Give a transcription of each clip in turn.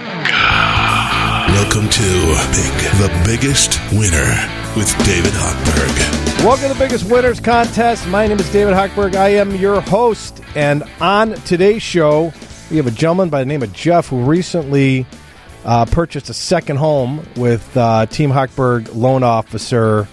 Welcome to Pick the Biggest Winner with David Hochberg. Welcome to the Biggest Winners Contest. My name is David Hochberg. I am your host. And on today's show, we have a gentleman by the name of Jeff who recently uh, purchased a second home with uh, Team Hochberg loan officer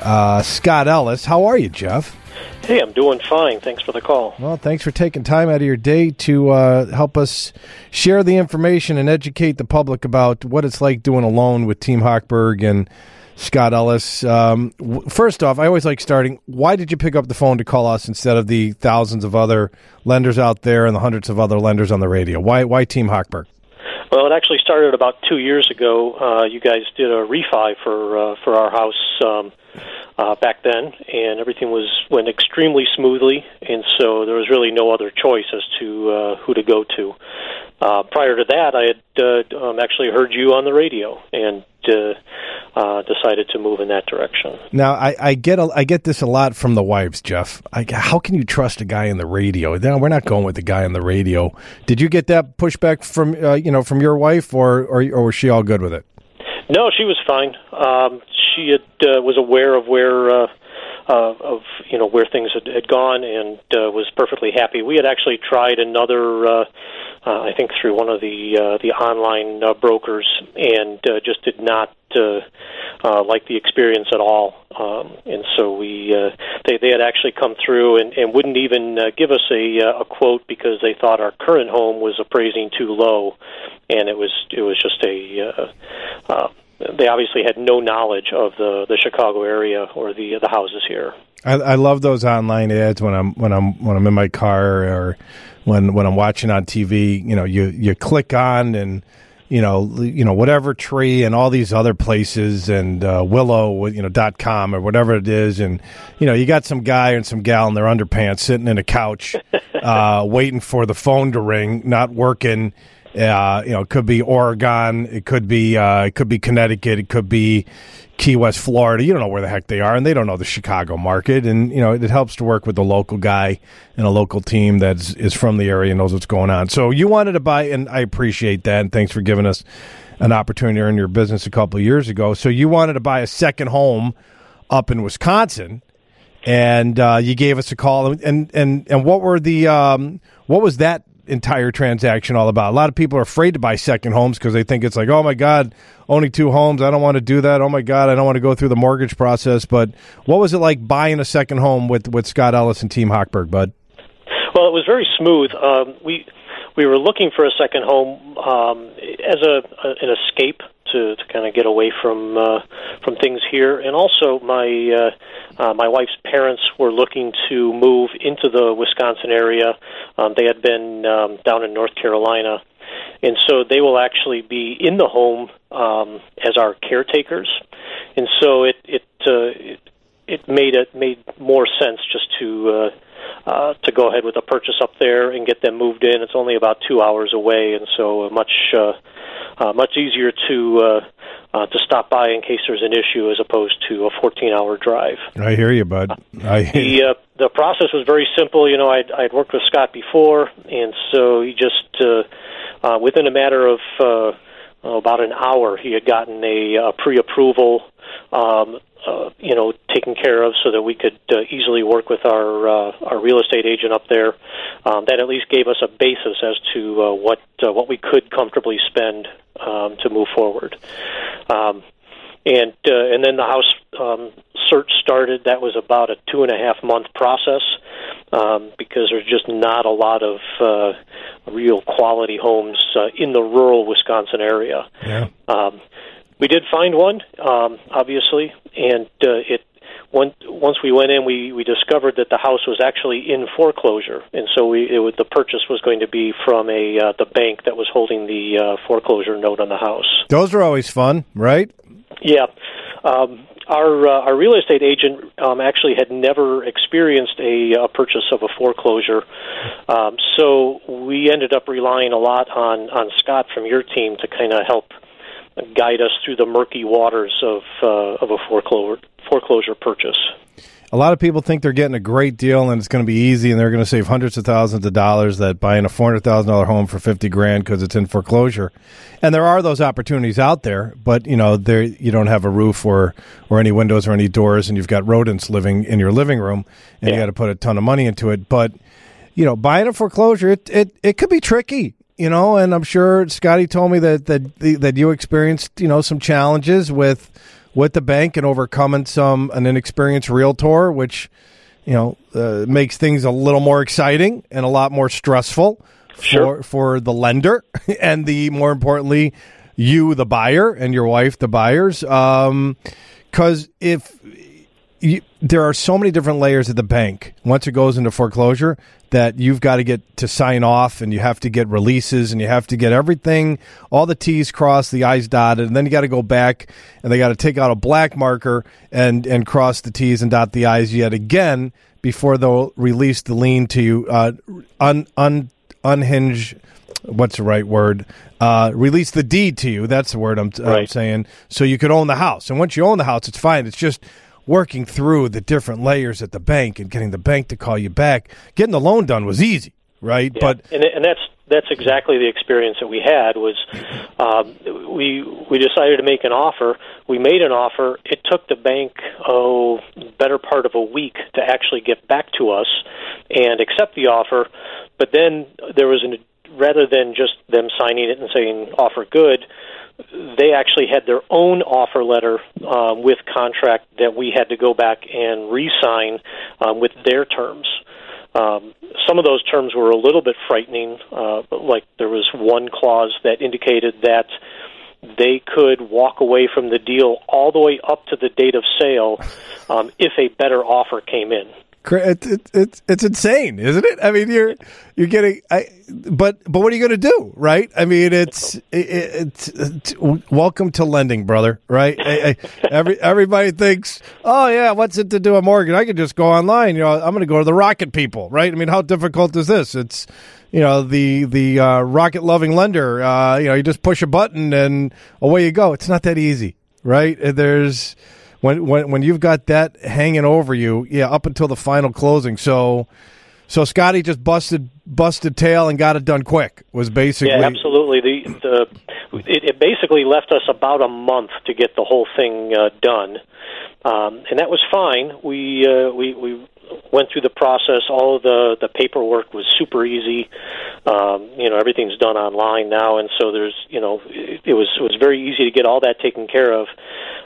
uh, Scott Ellis. How are you, Jeff? Hey, I'm doing fine. Thanks for the call. Well, thanks for taking time out of your day to uh, help us share the information and educate the public about what it's like doing a loan with Team Hochberg and Scott Ellis. Um, w- first off, I always like starting. Why did you pick up the phone to call us instead of the thousands of other lenders out there and the hundreds of other lenders on the radio? Why, why Team Hochberg? Well, it actually started about two years ago. Uh, you guys did a refi for uh, for our house um, uh, back then, and everything was went extremely smoothly, and so there was really no other choice as to uh, who to go to. Uh, prior to that, I had uh, um, actually heard you on the radio and uh, uh, decided to move in that direction. Now, I, I get a, I get this a lot from the wives, Jeff. I, how can you trust a guy in the radio? No, we're not going with the guy on the radio. Did you get that pushback from uh, you know from your wife, or, or or was she all good with it? No, she was fine. Um, she had, uh, was aware of where uh, uh, of you know where things had, had gone and uh, was perfectly happy. We had actually tried another, uh, uh, I think, through one of the uh, the online uh, brokers, and uh, just did not uh, uh, like the experience at all. Um, and so we uh, they they had actually come through and, and wouldn't even uh, give us a uh, a quote because they thought our current home was appraising too low, and it was it was just a uh, uh, they obviously had no knowledge of the the Chicago area or the the houses here. I, I love those online ads when I'm when I'm when I'm in my car or when when I'm watching on TV. You know, you you click on and you know you know whatever tree and all these other places and uh, Willow you know dot com or whatever it is and you know you got some guy and some gal in their underpants sitting in a couch uh, waiting for the phone to ring, not working. Uh, you know, it could be Oregon, it could be uh, it could be Connecticut, it could be Key West, Florida. You don't know where the heck they are, and they don't know the Chicago market. And you know, it helps to work with the local guy and a local team that is from the area and knows what's going on. So you wanted to buy, and I appreciate that. And thanks for giving us an opportunity to your business a couple of years ago. So you wanted to buy a second home up in Wisconsin, and uh, you gave us a call. And and and what were the um, what was that entire transaction all about? A lot of people are afraid to buy second homes because they think it's like, oh my god, only two homes. I don't want to do that. Oh my god, I don't want to go through the mortgage process. But what was it like buying a second home with with Scott Ellis and Team Hochberg, Bud? Well, it was very smooth. Um, we we were looking for a second home um, as a, a an escape to, to kind of get away from uh, from things here, and also my uh, uh, my wife's parents were looking to move into the Wisconsin area. Um, they had been um, down in North Carolina, and so they will actually be in the home um, as our caretakers, and so it it uh, it, it made it made more sense just to. Uh, uh, to go ahead with a purchase up there and get them moved in. It's only about two hours away, and so a much uh, uh, much easier to uh, uh, to stop by in case there's an issue as opposed to a 14 hour drive. I hear you, bud. I hear The uh, the process was very simple. You know, I'd I'd worked with Scott before, and so he just uh, uh, within a matter of uh, about an hour, he had gotten a, a pre-approval. Um, uh, you know, taken care of so that we could uh, easily work with our uh, our real estate agent up there. Um, that at least gave us a basis as to uh, what uh, what we could comfortably spend um, to move forward. Um, and uh, and then the house um, search started. That was about a two and a half month process um, because there's just not a lot of uh, real quality homes uh, in the rural Wisconsin area. Yeah. Um, we did find one, um, obviously, and uh, it once once we went in, we we discovered that the house was actually in foreclosure, and so we it the purchase was going to be from a uh, the bank that was holding the uh, foreclosure note on the house. Those are always fun, right? Yeah. Um, our uh, our real estate agent um, actually had never experienced a, a purchase of a foreclosure, um, so we ended up relying a lot on on Scott from your team to kind of help guide us through the murky waters of uh, of a foreclosure foreclosure purchase. a lot of people think they're getting a great deal and it's going to be easy and they're going to save hundreds of thousands of dollars that buying a four hundred thousand dollar home for fifty grand because it's in foreclosure. And there are those opportunities out there, but you know, there you don't have a roof or or any windows or any doors, and you've got rodents living in your living room, and Yeah. you got to put a ton of money into it. But you know, buying a foreclosure, it it, it could be tricky. You know, and I'm sure Scotty told me that that that you experienced you know some challenges with with the bank and overcoming some an inexperienced realtor, which you know uh, makes things a little more exciting and a lot more stressful Sure. for for the lender and the more importantly you the buyer and your wife the buyers because if you, there are so many different layers at the bank once it goes into foreclosure that you've got to get to sign off and you have to get releases and you have to get everything all the t's crossed the i's dotted and then you got to go back and they got to take out a black marker and and cross the t's and dot the i's yet again before they'll release the lien to you uh, un, un, unhinge what's the right word uh, release the deed to you. That's the word I'm, I'm saying. So you could own the house. And once you own the house it's fine. It's just working through the different layers at the bank and getting the bank to call you back getting the loan done was easy right Yeah. but and and that's that's exactly the experience that we had was um, we we decided to make an offer. We made an offer. It took the bank oh better part of a week to actually get back to us and accept the offer. But then there was an rather than just them signing it and saying offer good. They actually had their own offer letter um, with contract that we had to go back and re-sign um, with their terms. Um, some of those terms were a little bit frightening. Uh, like there was one clause that indicated that they could walk away from the deal all the way up to the date of sale um, if a better offer came in. It's it's it's it's insane, isn't it? I mean, you're you're getting, I, but but what are you going to do, right? I mean, it's it, it's, it's welcome to lending, brother, right? I, I, every everybody thinks, oh yeah, what's it to do a mortgage? I could just go online. You know, I'm going to go to the rocket people, right? I mean, how difficult is this? It's you know the the uh, rocket loving lender. Uh, you know, you just push a button and away you go. It's not that easy, right? There's when when when you've got that hanging over you, yeah, up until the final closing. So so Scotty just busted busted tail and got it done quick. Was basically Yeah, absolutely. The the it, it basically left us about a month to get the whole thing uh, done, um, and that was fine. We uh, we we went through the process. All of the the paperwork was super easy. Um, you know, everything's done online now, and so there's you know it, it was it was very easy to get all that taken care of.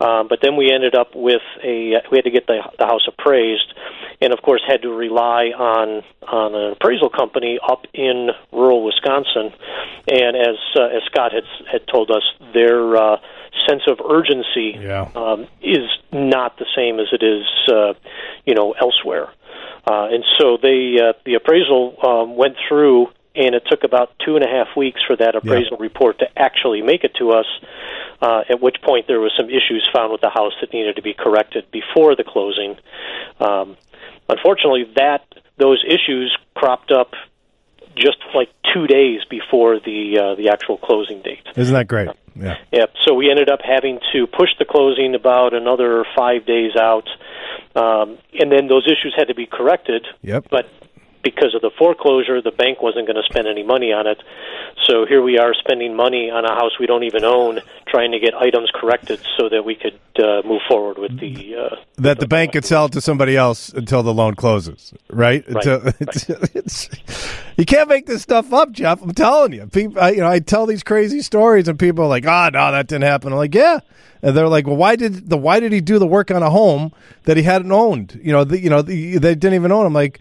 Um, but then we ended up with a we had to get the, the house appraised, and of course had to rely on on an appraisal company up in rural Wisconsin. And as uh, as Scott had had told us, their uh, sense of urgency Yeah. um, is not the same as it is uh, you know elsewhere. Uh, and so they uh, the appraisal um, went through, and it took about two and a half weeks for that appraisal report to actually make it to us. Uh, at which point there was some issues found with the house that needed to be corrected before the closing. Um, unfortunately, that those issues cropped up just like two days before the uh, the actual closing date. Isn't that great? Yeah. Yep. So we ended up having to push the closing about another five days out, um, and then those issues had to be corrected. Yep. But because of the foreclosure, the bank wasn't going to spend any money on it. So here we are spending money on a house we don't even own, trying to get items corrected so that we could uh, move forward with the. Uh, That the bank could sell it to somebody else until the loan closes, right? Right, Until, it's, it's, you can't make this stuff up, Jeff. I'm telling you. People, I, you know, I tell these crazy stories, and people are like, "Oh, no, that didn't happen." I'm like, "Yeah," and they're like, "Well, why did the why did he do the work on a home that he hadn't owned? You know, the, you know, the, they didn't even own." I'm like,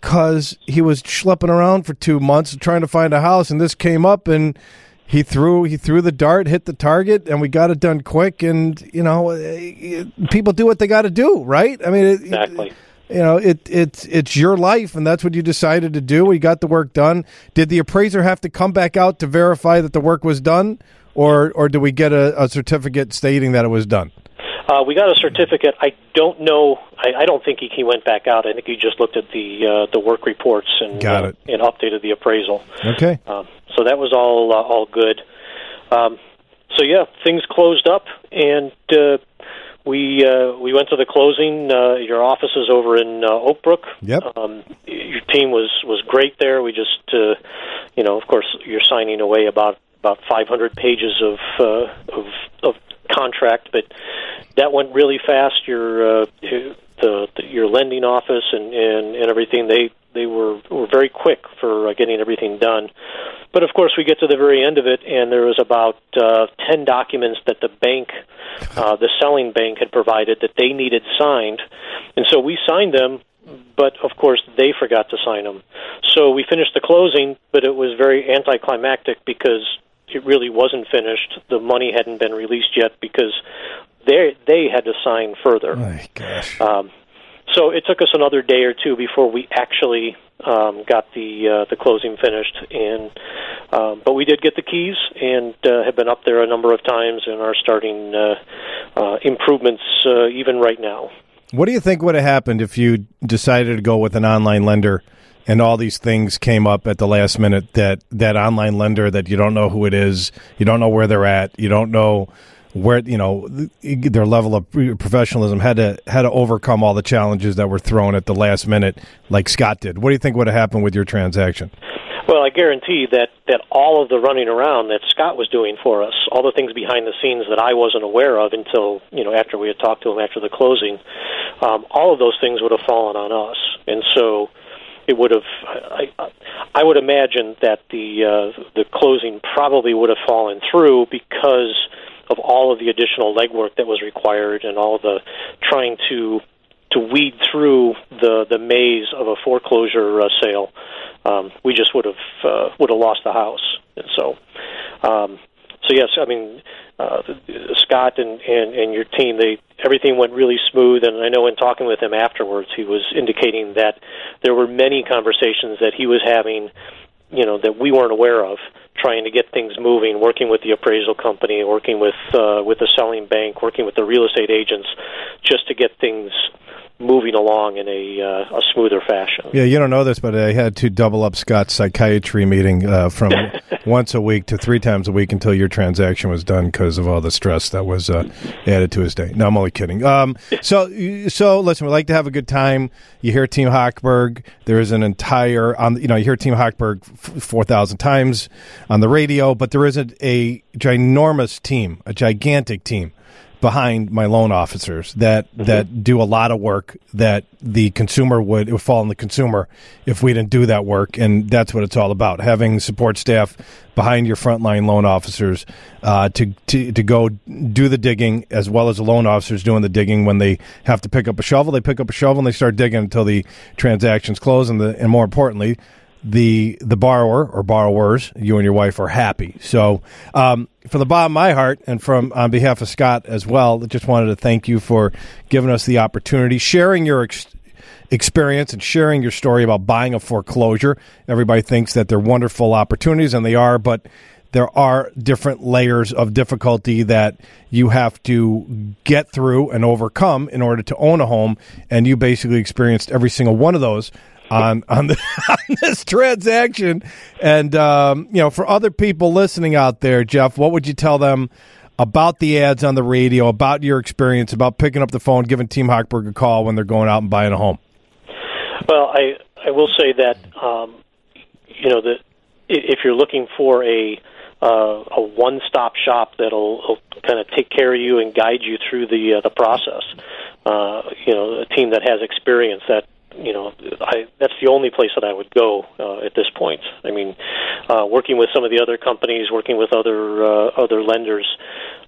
because he was schlepping around for two months trying to find a house, and this came up, and he threw he threw the dart, hit the target, and we got it done quick. And you know, eh, people do what they got to do, right? I mean, it, Exactly. You know, it it's it's your life, and that's what you decided to do. We got the work done. Did the appraiser have to come back out to verify that the work was done, or or do we get a, a certificate stating that it was done? Uh, we got a certificate. I don't know. I, I don't think he, he went back out. I think he just looked at the uh, the work reports and Got uh, and updated the appraisal. Okay. Um, so that was all uh, all good. Um, so yeah, things closed up, and uh, we uh, we went to the closing. Uh, your office is over in uh, Oakbrook. Yep. Um, your team was was great there. We just, uh, you know, of course, you're signing away about about 500 pages of uh, of, of contract, but that went really fast. Your uh, the, the your lending office and, and and everything they they were were very quick for uh, getting everything done. But of course, we get to the very end of it, and there was about uh, ten documents that the bank, uh, the selling bank, had provided that they needed signed, and so we signed them. But of course, they forgot to sign them. So we finished the closing, but it was very anticlimactic because it really wasn't finished. The money hadn't been released yet because they they had to sign further. Oh, gosh. Um, so it took us another day or two before we actually um, got the uh, the closing finished. And um, but we did get the keys and uh, have been up there a number of times and are starting uh, uh, improvements uh, even right now. What do you think would have happened if you decided to go with an online lender? And all these things came up at the last minute that that online lender that you don't know who it is, you don't know where they're at, you don't know where you know their level of professionalism had to had to overcome all the challenges that were thrown at the last minute, like Scott did. What do you think would have happened with your transaction? Well, I guarantee that that all of the running around that Scott was doing for us, all the things behind the scenes that I wasn't aware of until you know after we had talked to him after the closing, um, all of those things would have fallen on us, and so it would have. I, I would imagine that the uh, the closing probably would have fallen through because of all of the additional legwork that was required and all the trying to to weed through the the maze of a foreclosure uh, sale. Um, we just would have uh, would have lost the house, and so um, so yes, I mean uh, Scott and, and and your team they everything went really smooth, and I know in talking with him afterwards, he was indicating that there were many conversations that he was having, you know, that we weren't aware of trying to get things moving, working with the appraisal company, working with uh, with the selling bank, working with the real estate agents, just to get things moving along in a, uh, a smoother fashion. Yeah, you don't know this, but I had to double up Scott's psychiatry meeting uh, from once a week to three times a week until your transaction was done because of all the stress that was uh, added to his day. No, I'm only kidding. Um, so, so listen, we like to have a good time. You hear Team Hochberg. There is an entire, on you know, you hear Team Hochberg four thousand times on the radio, but there isn't a ginormous team, a gigantic team behind my loan officers that mm-hmm. that do a lot of work that the consumer would it would fall on the consumer if we didn't do that work. And that's what it's all about. Having support staff behind your frontline loan officers uh, to, to to go do the digging as well as the loan officers doing the digging when they have to pick up a shovel. They pick up a shovel and they start digging until the transactions close and the and more importantly the the borrower or borrowers, you and your wife, are happy. So, um, from the bottom of my heart, and from on behalf of Scott as well, I just wanted to thank you for giving us the opportunity, sharing your ex- experience, and sharing your story about buying a foreclosure. Everybody thinks that they're wonderful opportunities, and they are, but there are different layers of difficulty that you have to get through and overcome in order to own a home. And you basically experienced every single one of those on on, the, on this transaction. And um, you know, for other people listening out there, Jeff, what would you tell them about the ads on the radio, about your experience, about picking up the phone, giving Team Hochberg a call when they're going out and buying a home? Well, I I will say that um, you know that if you're looking for a uh, a one-stop shop that'll kind of take care of you and guide you through the uh, the process. Uh, you know, a team that has experience that you know, I that's the only place that I would go uh, at this point. I mean, uh, working with some of the other companies, working with other uh, other lenders,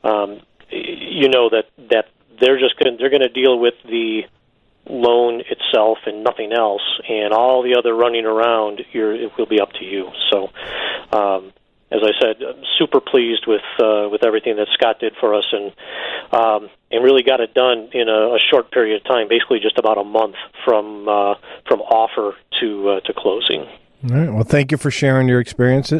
um, you know that that they're just going they're going to deal with the loan itself and nothing else, and all the other running around, you're, it will be up to you. So, um, as I said, I'm super pleased with uh, with everything that Scott did for us, and um, and really got it done in a, a short period of time, basically just about a month from uh, from offer to uh, to closing. All right. Well, thank you for sharing your experience,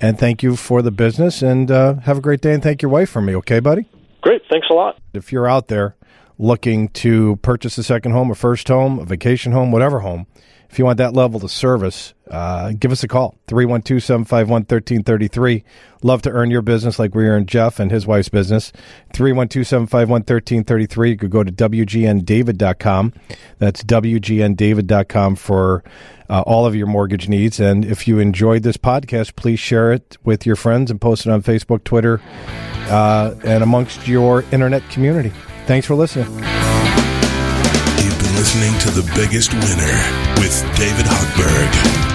and thank you for the business. And uh, have a great day. And thank your wife for me. Okay, buddy. Great. Thanks a lot. If you're out there looking to purchase a second home, a first home, a vacation home, whatever home, if you want that level of service uh, give us a call 312 751 1333. Love to earn your business like we earned Jeff and his wife's business. 312 751 1333. You could go to WGNDavid.com. That's WGNDavid.com for uh, all of your mortgage needs. And if you enjoyed this podcast, please share it with your friends and post it on Facebook, Twitter, uh, and amongst your internet community. Thanks for listening. You've been listening to The Biggest Winner with David Hochberg.